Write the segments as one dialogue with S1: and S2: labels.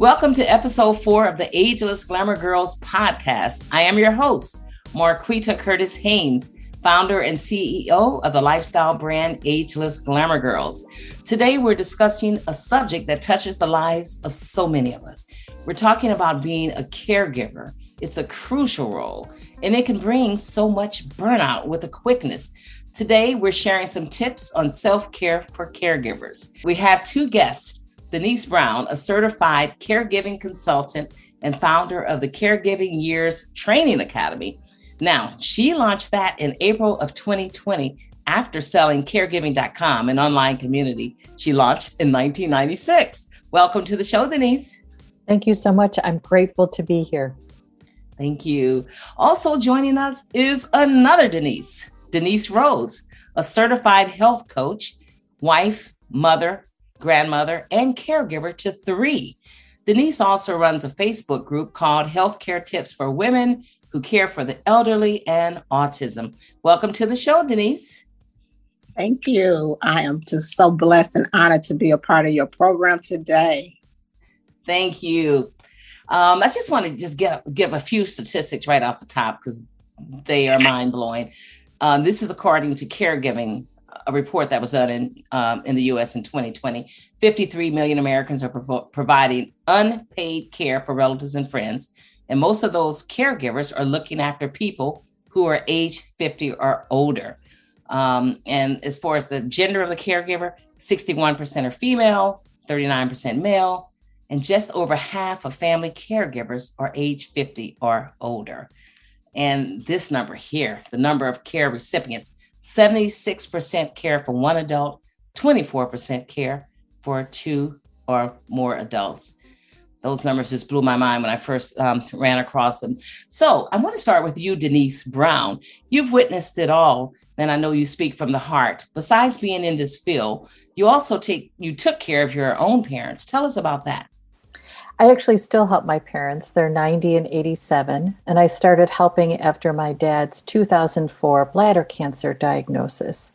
S1: Welcome to episode four of the Ageless Glamour Girls podcast. I am your host, Marqueeta Curtis Haynes, founder and CEO of the lifestyle brand Ageless Glamour Girls. Today, we're discussing a subject that touches the lives of so many of us. We're talking about being a caregiver. It's a crucial role, and it can bring so much burnout with a quickness. Today, we're sharing some tips on self care for caregivers. We have two guests Denise Brown, a certified caregiving consultant and founder of the Caregiving Years Training Academy. Now, she launched that in April of 2020 after selling caregiving.com, an online community she launched in 1996. Welcome to the show, Denise.
S2: Thank you so much. I'm grateful to be here.
S1: Thank you. Also joining us is another Denise, Denice Rhodes, a certified health coach, wife, mother, grandmother, and caregiver to three. Denise also runs a Facebook group called Healthcare Tips for Women Who Care for the Elderly and Autism. Welcome to the show, Denise.
S3: Thank you. I am just so blessed and honored to be a part of your program today.
S1: Thank you. Um, I just want to just get, give a few statistics right off the top because they are mind blowing. Um, this is according to Caregiving a report that was done in um, in the U.S. in 2020. 53 million Americans are providing unpaid care for relatives and friends, and most of those caregivers are looking after people who are age 50 or older. Um, and as far as the gender of the caregiver, 61% are female, 39% male, and just over half of family caregivers are age 50 or older. And this number here, the number of care recipients, 76% care for one adult, 24% care for two or more adults. Those numbers just blew my mind when I first um, ran across them. So I want to start with you, Denise Brown. You've witnessed it all, and I know you speak from the heart. Besides being in this field, you also take you took care of your own parents. Tell us about that.
S2: I actually still help my parents. They're 90 and 87. And I started helping after my dad's 2004 bladder cancer diagnosis.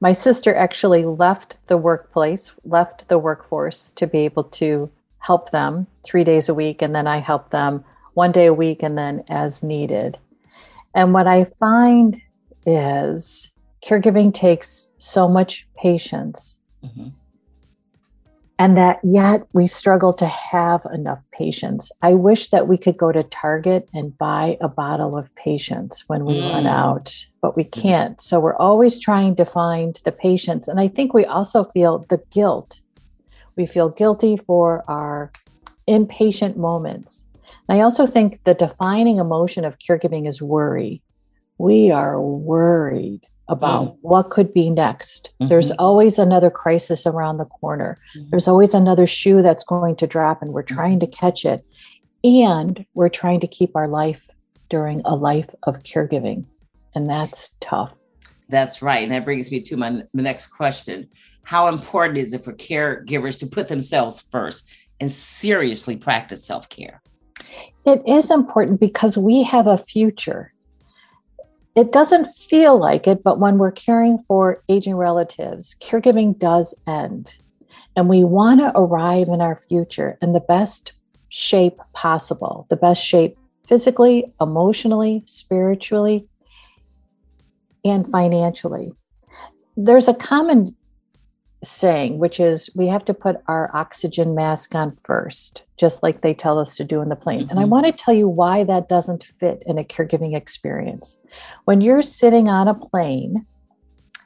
S2: My sister actually left the workplace, left the workforce to be able to help them three days a week. And then I help them one day a week and then as needed. And what I find is caregiving takes so much patience. Mm-hmm and that yet we struggle to have enough patience. I wish that we could go to Target and buy a bottle of patience when we mm. run out, but we mm-hmm. can't. So we're always trying to find the patience. And I think we also feel the guilt. We feel guilty for our impatient moments. And I also think the defining emotion of caregiving is worry. We are worried about mm. what could be next. Mm-hmm. There's always another crisis around the corner. Mm-hmm. There's always another shoe that's going to drop, and we're mm-hmm. trying to catch it. And we're trying to keep our life during a life of caregiving. And that's tough.
S1: That's right. And that brings me to my, my next question. How important is it for caregivers to put themselves first and seriously practice self care?
S2: It is important because we have a future it doesn't feel like it, but when we're caring for aging relatives, caregiving does end. And we want to arrive in our future in the best shape possible, the best shape physically, emotionally, spiritually, and financially. There's a common saying, which is we have to put our oxygen mask on first, just like they tell us to do in the plane. Mm-hmm. And I mm-hmm. want to tell you why that doesn't fit in a caregiving experience. When you're sitting on a plane,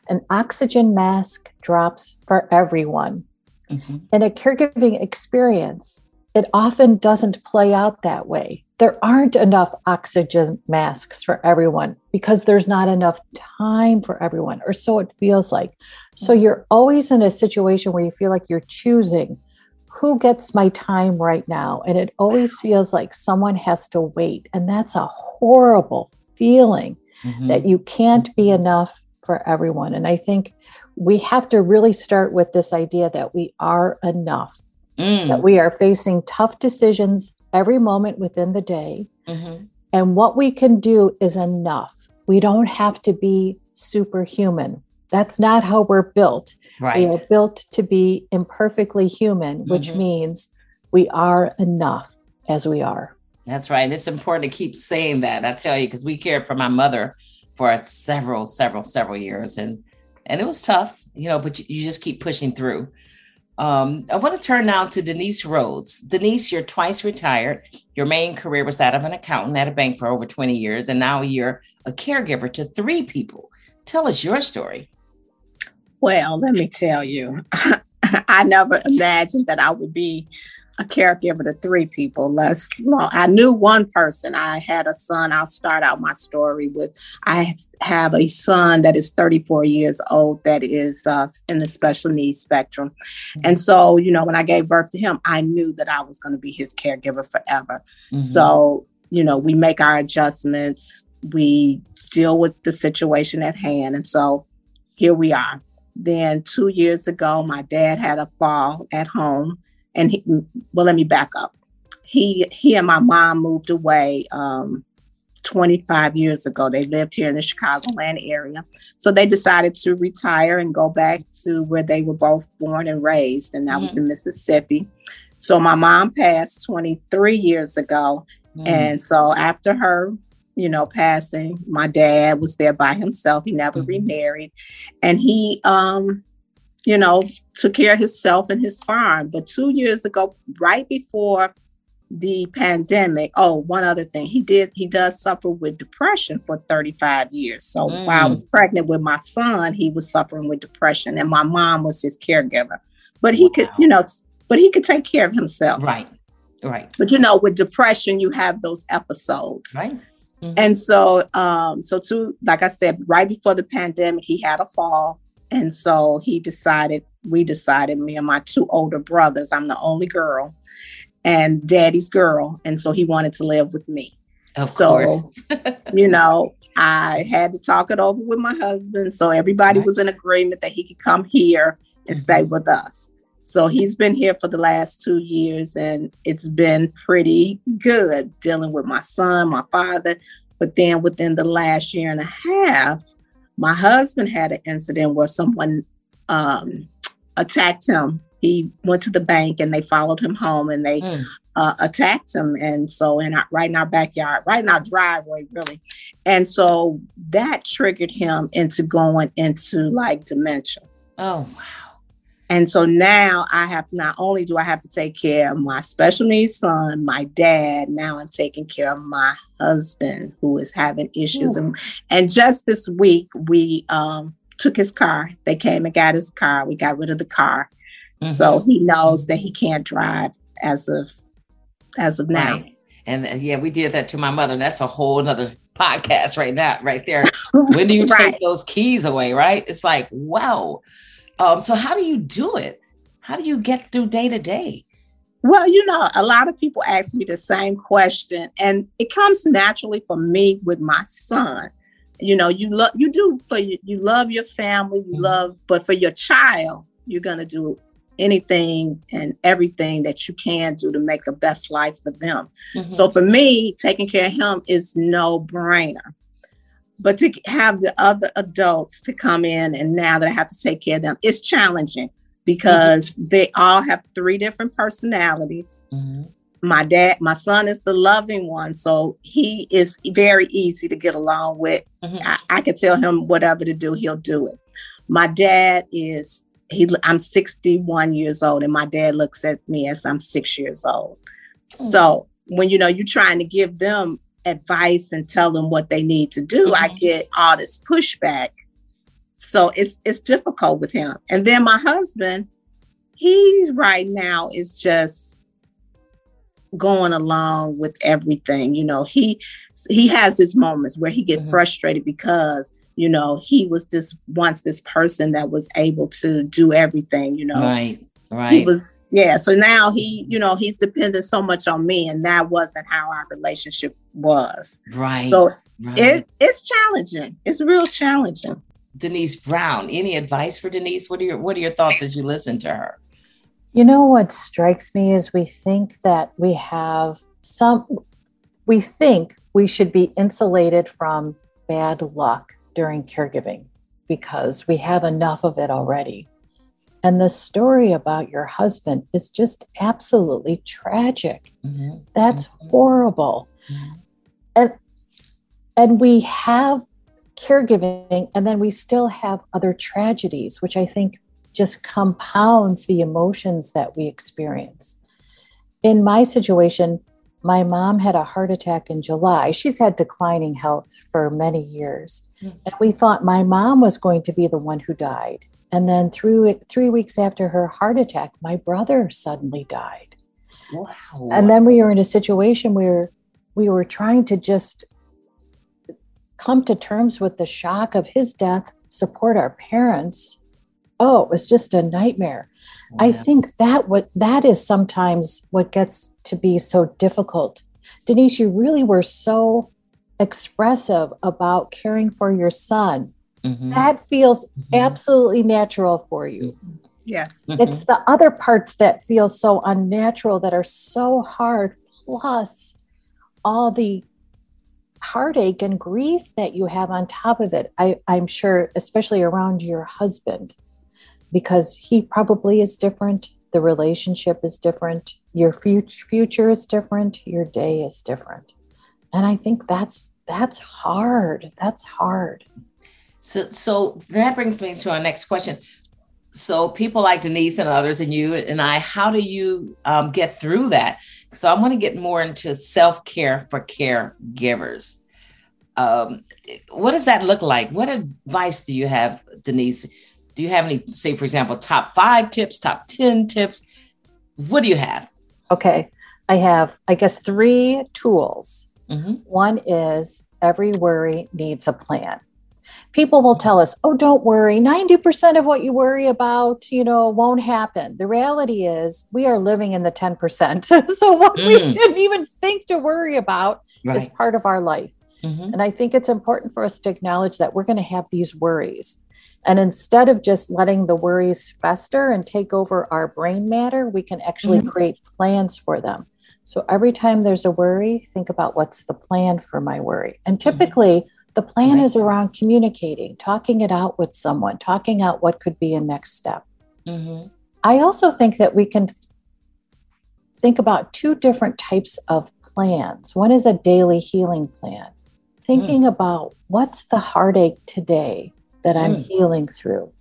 S2: an oxygen mask drops for everyone. Mm-hmm. In a caregiving experience, it often doesn't play out that way there aren't enough oxygen masks for everyone because there's not enough time for everyone, or so it feels like. So mm-hmm. you're always in a situation where you feel like you're choosing who gets my time right now. And it always feels like someone has to wait. And that's a horrible feeling mm-hmm. that you can't be mm-hmm. enough for everyone. And I think we have to really start with this idea that we are enough, mm. that we are facing tough decisions every moment within the day. Mm-hmm. And what we can do is enough. We don't have to be superhuman. That's not how we're built. Right. We are built to be imperfectly human, which mm-hmm. means We are enough as we are.
S1: That's right. And it's important to keep saying that. I tell you, because we cared for my mother for several, several, several years. And and it was tough, you know, but you, you just keep pushing through. Um, I want to turn now to Denice Rhodes. Denise, you're twice retired. Your main career was that of an accountant at a bank for over 20 years, and now you're a caregiver to three people. Tell us your story.
S3: Well, let me tell you, I never imagined that I would be a caregiver to three people. Less long. I knew one person. I had a son. I'll start out my story with I have a son that is 34 years old that is uh, in the special needs spectrum. Mm-hmm. And so, you know, when I gave birth to him, I knew that I was going to be his caregiver forever. Mm-hmm. So, you know, we make our adjustments, we deal with the situation at hand. And so here we are. Then two years ago, my dad had a fall at home and he, well, let me back up. He he and my mom moved away um, 25 years ago. They lived here in the Chicagoland area, so they decided to retire and go back to where they were both born and raised, and that mm-hmm. was in Mississippi. So my mom passed 23 years ago, mm-hmm. and so after her you know, passing. My dad was there by himself. He never mm-hmm. remarried. And he um you know, took care of himself and his farm. But two years ago, right before the pandemic, oh, one other thing, he did, he does suffer with depression for 35 years. So mm. while I was pregnant with my son, he was suffering with depression, and my mom was his caregiver. But he wow. could, you know, but he could take care of himself.
S1: Right. Right.
S3: But you know, with depression, you have those episodes.
S1: Right. Mm-hmm.
S3: And so, um, so to like I said, right before the pandemic, he had a fall and so he decided, we decided, me and my two older brothers, I'm the only girl and daddy's girl. And so he wanted to live with me.
S1: Of so,
S3: you know, I had to talk it over with my husband. So everybody right. was in agreement that he could come here and stay mm-hmm. with us. So he's been here for the last two years and it's been pretty good dealing with my son, my father. But then within the last year and a half, my husband had an incident where someone um, attacked him. He went to the bank and they followed him home and they mm. uh, attacked him. And so, in our, right in our backyard, right in our driveway, really. And so that triggered him into going into like dementia.
S1: Oh, wow.
S3: And so now I have not only do I have to take care of my special needs son, my dad, now I'm taking care of my husband who is having issues. And, and just this week we um, took his car. They came and got his car. We got rid of the car. Mm-hmm. So he knows that he can't drive as of as of now.
S1: Right. And uh, yeah, we did that to my mother. That's a whole other podcast right now, right there. When do you right. take those keys away? Right? It's like, wow. Um, so how do you do it? How do you get through day to day?
S3: Well, you know, a lot of people ask me the same question, and it comes naturally for me with my son. You know, you love you do for you, you love your family, you mm-hmm. love, but for your child, you're gonna do anything and everything that you can do to make a best life for them. Mm-hmm. So for me, taking care of him is no brainer. But to have the other adults to come in and now that I have to take care of them, it's challenging because mm-hmm. they all have three different personalities. Mm-hmm. My dad, my son is the loving one, so he is very easy to get along with. Mm-hmm. I, I can tell him whatever to do, he'll do it. My dad is he I'm 61 years old and my dad looks at me as I'm 6 years old. Mm-hmm. So, when you know you're trying to give them advice and tell them what they need to do, mm-hmm. I get all this pushback. So it's it's difficult with him. And then my husband, he right now is just going along with everything. You know, he he has his moments where he get mm-hmm. frustrated because you know he was this once this person that was able to do everything. You know,
S1: right, right.
S3: He was yeah so now he you know he's dependent so much on me and that wasn't how our relationship was.
S1: Right
S3: so
S1: right.
S3: it it's challenging. It's real challenging.
S1: Denise brown any advice for denise? What are your what are your thoughts as you listen to her?
S2: You know what strikes me is we think that we have some we think we should be insulated from bad luck during caregiving because we have enough of it already And the story about your husband is just absolutely tragic. Mm-hmm. That's mm-hmm. horrible. Mm-hmm. And and we have caregiving and then we still have other tragedies which I think just compounds the emotions that we experience. In my situation, my mom had a heart attack in July. She's had declining health for many years. Mm-hmm. And we thought my mom was going to be the one who died. And then through three weeks after her heart attack, my brother suddenly died. Wow. And then we were in a situation where we were trying to just come to terms with the shock of his death, support our parents. Oh, it was just a nightmare. Oh, I think that what that is sometimes what gets to be so difficult. Denise, you really were so expressive about caring for your son. Mm-hmm. That feels mm-hmm. absolutely natural for you.
S3: Yes.
S2: Mm-hmm. It's the other parts that feel so unnatural that are so hard, plus all the heartache and grief that you have on top of it. I, I'm sure, especially around your husband because he probably is different. The relationship is different. Your future future is different. Your day is different. And I think that's that's hard. That's hard.
S1: So so that brings me to our next question. So people like Denise and others and you and I, how do you um, get through that? So I want to get more into self-care for caregivers. Um, what does that look like? What advice do you have, Denise? do you have any say for example top five tips top 10 tips what do you have
S2: okay i have i guess three tools mm-hmm. one is every worry needs a plan people will tell us oh don't worry 90% of what you worry about you know won't happen the reality is we are living in the 10% so what mm. we didn't even think to worry about right. is part of our life mm-hmm. and i think it's important for us to acknowledge that we're going to have these worries and instead of just letting the worries fester and take over our brain matter, we can actually mm-hmm. create plans for them. So every time there's a worry, think about what's the plan for my worry. And mm-hmm. typically. The plan right. is around communicating, talking it out with someone, talking out what could be a next step. Mm-hmm. I also think that we can think about two different types of plans. One is a daily healing plan, thinking mm. about what's the heartache today? that I'm mm. healing through?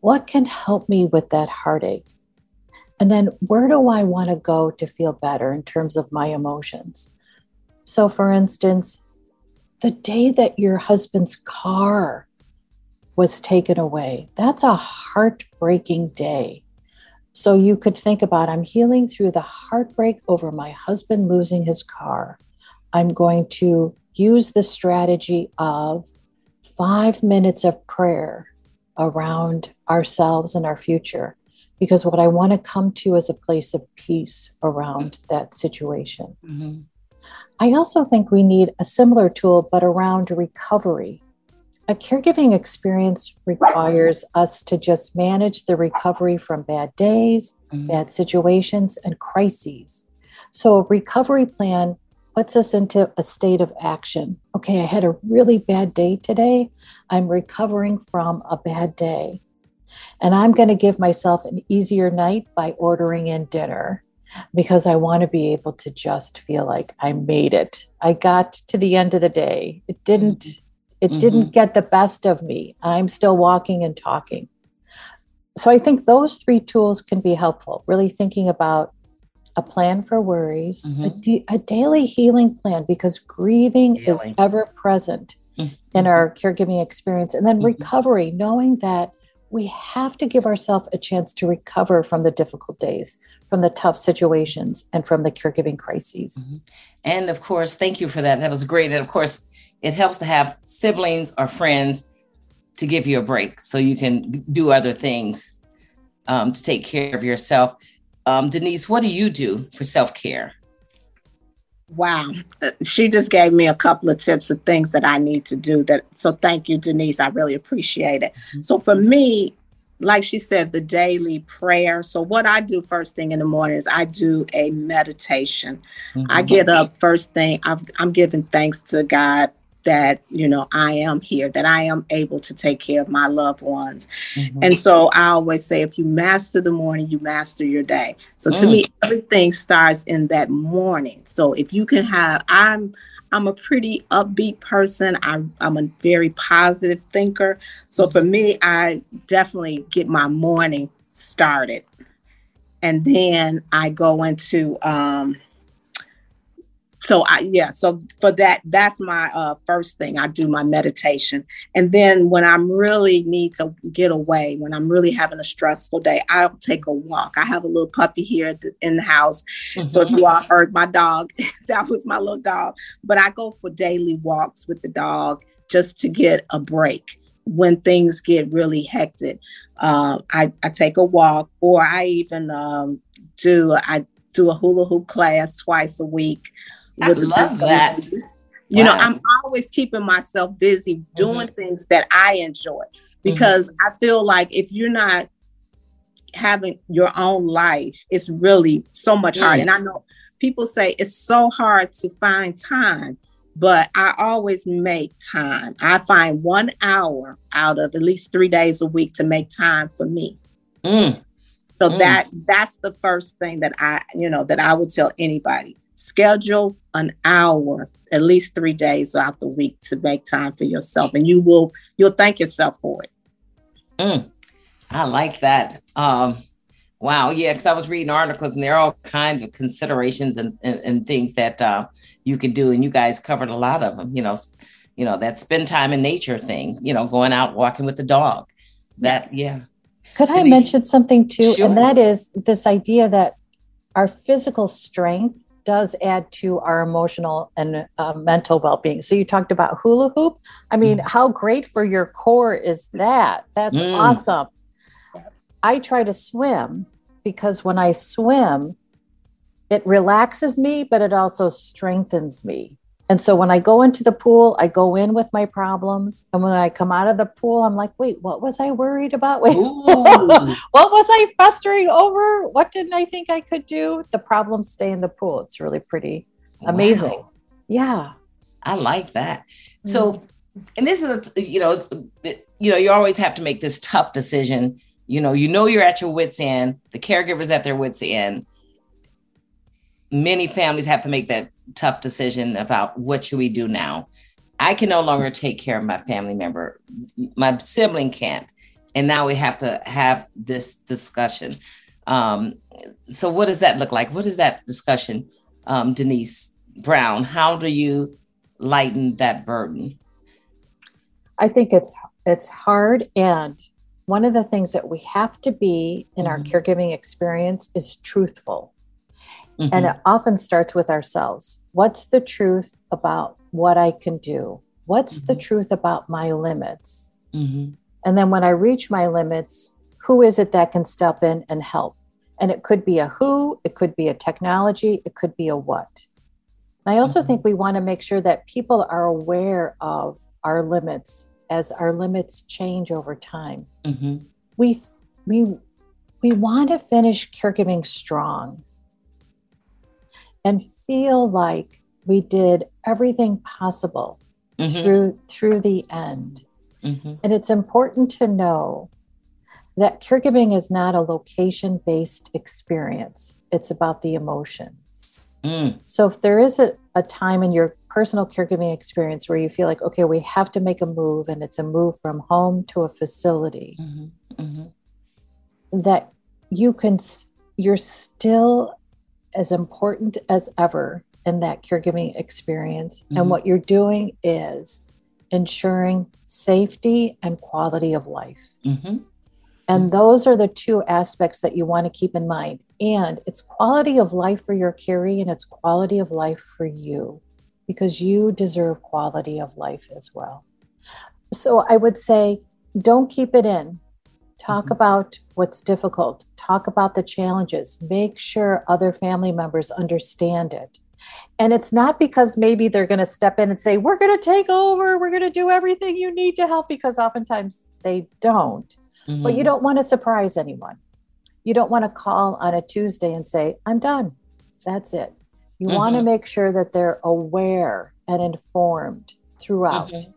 S2: What can help me with that heartache? And then where do I want to go to feel better in terms of my emotions? So, for instance, the day that your husband's car was taken away, that's a heartbreaking day. So, you could think about I'm healing through the heartbreak over my husband losing his car. I'm going to use the strategy of five minutes of prayer around ourselves and our future because what I want to come to is a place of peace around that situation. Mm-hmm. I also think we need a similar tool, but around recovery. A caregiving experience requires us to just manage the recovery from bad days, mm-hmm. bad situations, and crises. So, a recovery plan puts us into a state of action. Okay, I had a really bad day today. I'm recovering from a bad day. And I'm going to give myself an easier night by ordering in dinner because I want to be able to just feel like I made it. I got to the end of the day. It didn't it mm-hmm. didn't get the best of me. I'm still walking and talking. So I think those three tools can be helpful. Really thinking about a plan for worries, mm-hmm. a, d- a daily healing plan because grieving daily. is ever present mm-hmm. in our caregiving experience. And then mm-hmm. recovery, knowing that we have to give ourselves a chance to recover from the difficult days, from the tough situations, and from the caregiving crises.
S1: Mm-hmm. And of course, thank you for that. That was great. And of course, it helps to have siblings or friends to give you a break so you can do other things um, to take care of yourself. Um, Denise, what do you do for self care?
S3: Wow. She just gave me a couple of tips of things that I need to do that. So thank you, Denise. I really appreciate it. Mm-hmm. So for me, like she said, the daily prayer. So what I do first thing in the morning is I do a meditation. Mm-hmm. I get up first thing. i am giving thanks to God that you know I am here, that I am able to take care of my loved ones. Mm-hmm. And so I always say, if you master the morning, you master your day. So to mm. me, everything starts in that morning. So if you can have, I'm I'm a pretty upbeat person. I, I'm a very positive thinker. So for me, I definitely get my morning started. And then I go into um, so I yeah, so for that, that's my uh, first thing. I do my meditation, and then when I'm really need to get away, when I'm really having a stressful day, I'll take a walk. I have a little puppy here the, in the house, mm-hmm. so if you all heard my dog, that was my little dog. But I go for daily walks with the dog just to get a break when things get really hectic. Uh, I, I take a walk, or I even um, do I do a hula hoop class twice a week.
S1: I love that.
S3: You wow. know, I'm always keeping myself busy doing mm-hmm. things that I enjoy because mm-hmm. I feel like if you're not having your own life, it's really so much hard. And I know people say it's so hard to find time, but I always make time. I find one hour out of at least three days a week to make time for me. Mm. So mm. that that's the first thing that I, you know, that I would tell anybody schedule an hour at least three days out the week to make time for yourself and you will you'll thank yourself for it.
S1: Mm, i like that. Um wow yeah because i was reading articles and there are all kinds of considerations and, and, and things that uh, you can do and you guys covered a lot of them you know you know that spend time in nature thing you know going out walking with the dog. That yeah.
S2: Could i mention something too? Sure. and that is this idea that our physical strength does add to our emotional and uh, mental well-being. So you talked about hula hoop. I mean, mm. how great for your core is that? That's mm. awesome. I try to swim because when I swim, it relaxes me, but it also strengthens me. And so when I go into the pool, I go in with my problems. And when I come out of the pool, I'm like, wait, what was I worried about? Wait, what was I festering over? What didn't I think I could do? The problems stay in the pool. It's really pretty amazing. Wow. Yeah.
S1: I like that. So, mm. and this is, you know, you know, you always have to make this tough decision. You know, you know, you're at your wits' end. The caregiver's at their wits' end. Many families have to make that tough decision about what should we do now. I can no longer take care of my family member. My sibling can't. And now we have to have this discussion. Um, so, what does that look like? What is that discussion, um, Denise Brown? How do you lighten that burden?
S2: I think it's it's hard, and one of the things that we have to be in mm-hmm. our caregiving experience is truthful. Mm-hmm. And it often starts with ourselves. What's the truth about what I can do? What's mm-hmm. the truth about my limits? Mm-hmm. And then when I reach my limits, who is it that can step in and help? And it could be a who, it could be a technology, it could be a what. And I also mm-hmm. think we want to make sure that people are aware of our limits as our limits change over time. Mm-hmm. We we we want to finish caregiving strong and feel like we did everything possible mm-hmm. through through the end. Mm-hmm. And it's important to know that caregiving is not a location based experience. It's about the emotions. Mm. So if there is a, a time in your personal caregiving experience where you feel like, okay, we have to make a move and it's a move from home to a facility, mm-hmm. Mm-hmm. that you can, you're still as important as ever in that caregiving experience. Mm-hmm. And what you're doing is ensuring safety and quality of life. Mm-hmm. And those are the two aspects that you want to keep in mind. And it's quality of life for your carry and it's quality of life for you because you deserve quality of life as well. So I would say don't keep it in. Talk mm-hmm. about what's difficult, talk about the challenges, make sure other family members understand it. And it's not because maybe they're going to step in and say, We're going to take over, we're going to do everything you need to help, because oftentimes they don't. Mm-hmm. But you mm-hmm. don't want to surprise anyone. You don't want to call on a Tuesday and say, I'm done. That's it. You mm-hmm. want to make sure that they're aware and informed throughout. Mm-hmm.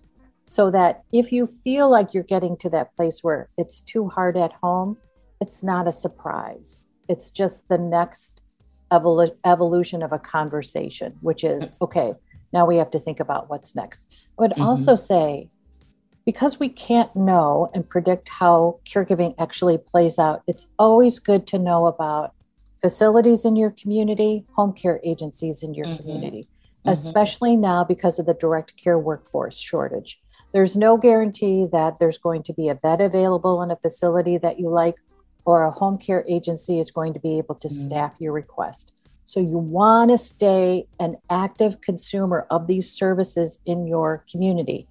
S2: So that if you feel like you're getting to that place where it's too hard at home, it's not a surprise. It's just the next evolu- evolution of a conversation, which is okay, now we have to think about what's next. I would mm-hmm. also say, because we can't know and predict how caregiving actually plays out, it's always good to know about facilities in your community, home care agencies in your mm-hmm. community, mm-hmm. especially now because of the direct care workforce shortage. There's no guarantee that there's going to be a bed available in a facility that you like or a home care agency is going to be able to mm-hmm. staff your request. So you want to stay an active consumer of these services in your community.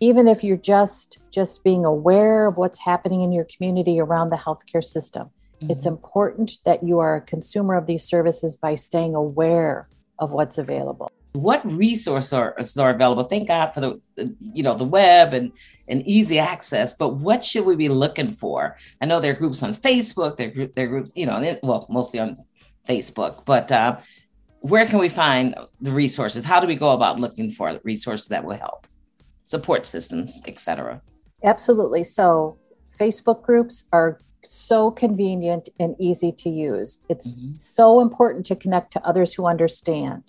S2: Even if you're just just being aware of what's happening in your community around the healthcare system. Mm-hmm. It's important that you are a consumer of these services by staying aware of what's available
S1: what resources are, are available? Thank god for the you know the web and and easy access but what should we be looking for? I know there are groups on facebook there, there are groups you know well mostly on facebook but uh, where can we find the resources? How do we go about looking for resources that will help? Support systems etc
S2: absolutely. So facebook groups are so convenient and easy to use. It's mm-hmm. so important to connect to others who understand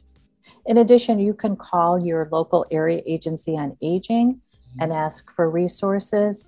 S2: in addition, you can call your local area agency on aging mm-hmm. and ask for resources.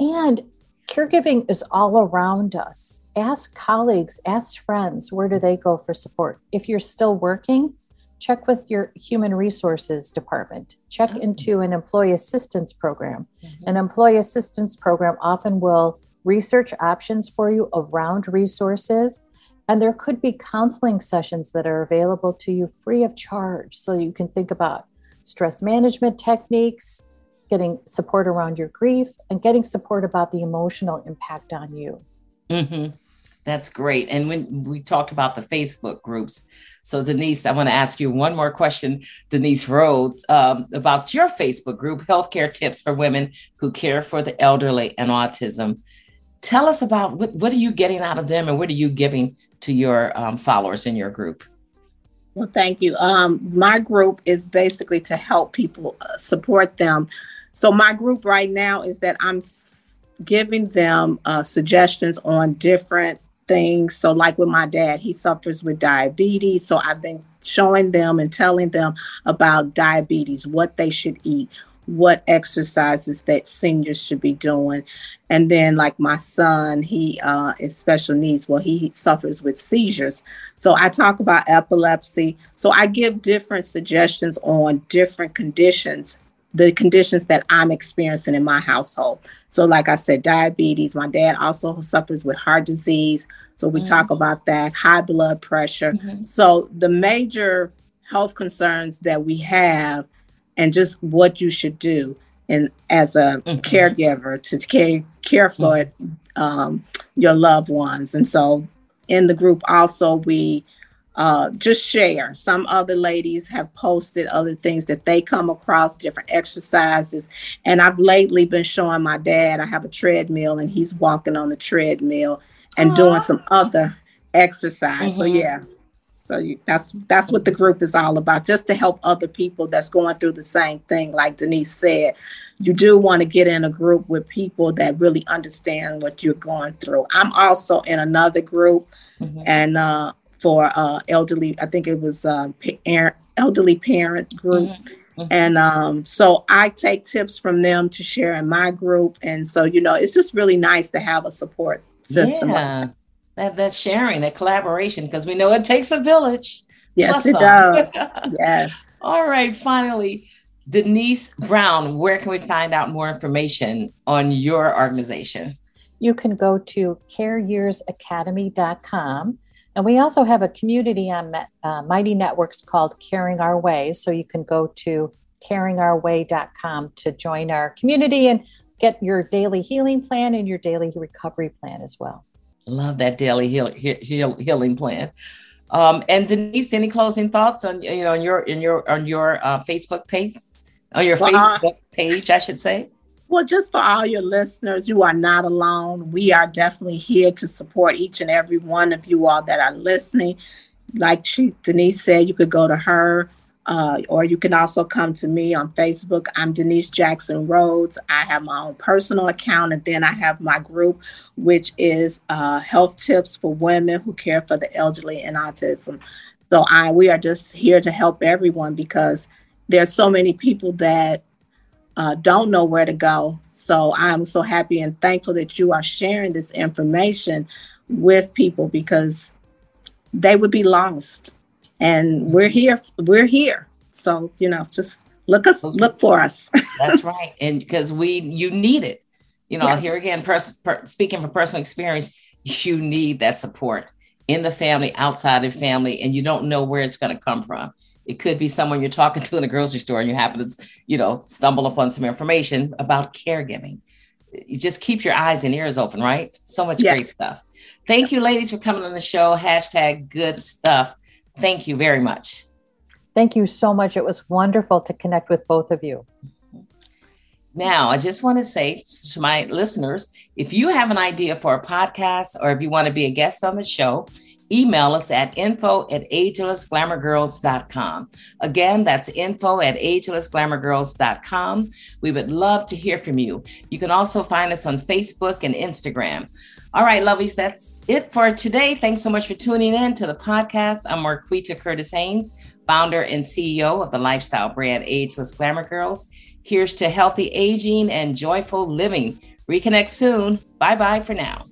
S2: And caregiving is all around us. Ask colleagues, ask friends, where do they go for support? If you're still working, check with your human resources department, check oh. into an employee assistance program. Mm-hmm. An employee assistance program often will research options for you around resources and there could be counseling sessions that are available to you free of charge. So you can think about stress management techniques, getting support around your grief, and getting support about the emotional impact on you.
S1: Mm-hmm. That's great. And when we talked about the Facebook groups, so Denise, I want to ask you one more question, Denice Rhodes, um, about your Facebook group, Healthcare Tips for Women Who Care for the Elderly and Autism. Tell us about what, what are you getting out of them and what are you giving to your um, followers in your group?
S3: Well, thank you. Um, my group is basically to help people uh, support them. So, my group right now is that I'm giving them uh, suggestions on different things. So, like with my dad, he suffers with diabetes. So, I've been showing them and telling them about diabetes, what they should eat, what exercises that seniors should be doing. And then, like my son, he uh, is special needs. Well, he suffers with seizures. So I talk about epilepsy. So I give different suggestions on different conditions, the conditions that I'm experiencing in my household. So, like I said, diabetes. My dad also suffers with heart disease. So we mm-hmm. talk about that, high blood pressure. Mm-hmm. So the major health concerns that we have and just what you should do and as a mm-hmm. caregiver to care care for mm-hmm. um, your loved ones. And so in the group also we uh, just share. Some other ladies have posted other things that they come across, different exercises. And I've lately been showing my dad, I have a treadmill and he's walking on the treadmill and Aww. doing some other exercise. Mm-hmm. So yeah, so you, that's that's what the group is all about, just to help other people that's going through the same thing. Like Denise said, you do want to get in a group with people that really understand what you're going through. I'm also in another group, mm-hmm. and uh, for uh, elderly, I think it was uh, parent, elderly parent group. Mm-hmm. Mm-hmm. And um, so I take tips from them to share in my group. And so, you know, it's just really nice to have a support system.
S1: Yeah that that sharing, that collaboration, because we know it takes a village.
S3: Yes, it does. yes.
S1: All right. Finally, Denise Brown, where can we find out more information on your organization?
S2: You can go to careyearsacademy.com. And we also have a community on uh, Mighty Networks called Caring Our Way. So you can go to caringourway.com to join our community and get your daily healing plan and your daily recovery plan as well.
S1: Love that daily heal, heal, healing plan. Um, and Denise, any closing thoughts on you know on your in your on your uh, Facebook page on your well, uh, Facebook page, I should say.
S3: Well, just for all your listeners, you are not alone. We are definitely here to support each and every one of you all that are listening. Like she Denise said, you could go to her Uh, or you can also come to me on Facebook. I'm Denice Jackson Rhodes. I have my own personal account, and then I have my group, which is uh, Health Tips for Women Who Care for the Elderly and Autism. So I we are just here to help everyone because there's so many people that uh, don't know where to go. So I'm so happy and thankful that you are sharing this information with people because they would be lost. And we're here. We're here. So you know, just look us, look for us.
S1: That's right, and because we, you need it. You know, yes. here again, pers- per- speaking from personal experience, you need that support in the family, outside of family, and you don't know where it's going to come from. It could be someone you're talking to in a grocery store and you happen to, you know, stumble upon some information about caregiving. You just keep your eyes and ears open, right? So much yes. great stuff. Thank you, ladies, for coming on the show. Hashtag good stuff. Thank you very much.
S2: Thank you so much. It was wonderful to connect with both of you.
S1: Now, I just want to say to my listeners if you have an idea for a podcast or if you want to be a guest on the show, email us at info at agelessglamourgirls.com. Again, that's info at agelessglamourgirls.com. We would love to hear from you. You can also find us on Facebook and Instagram. All right, Luvvies, that's it for today. Thanks so much for tuning in to the podcast. I'm Marqueeta Curtis Haynes, founder and CEO of the lifestyle brand Ageless Glamour Girls. Here's to healthy aging and joyful living. Reconnect soon. Bye bye for now.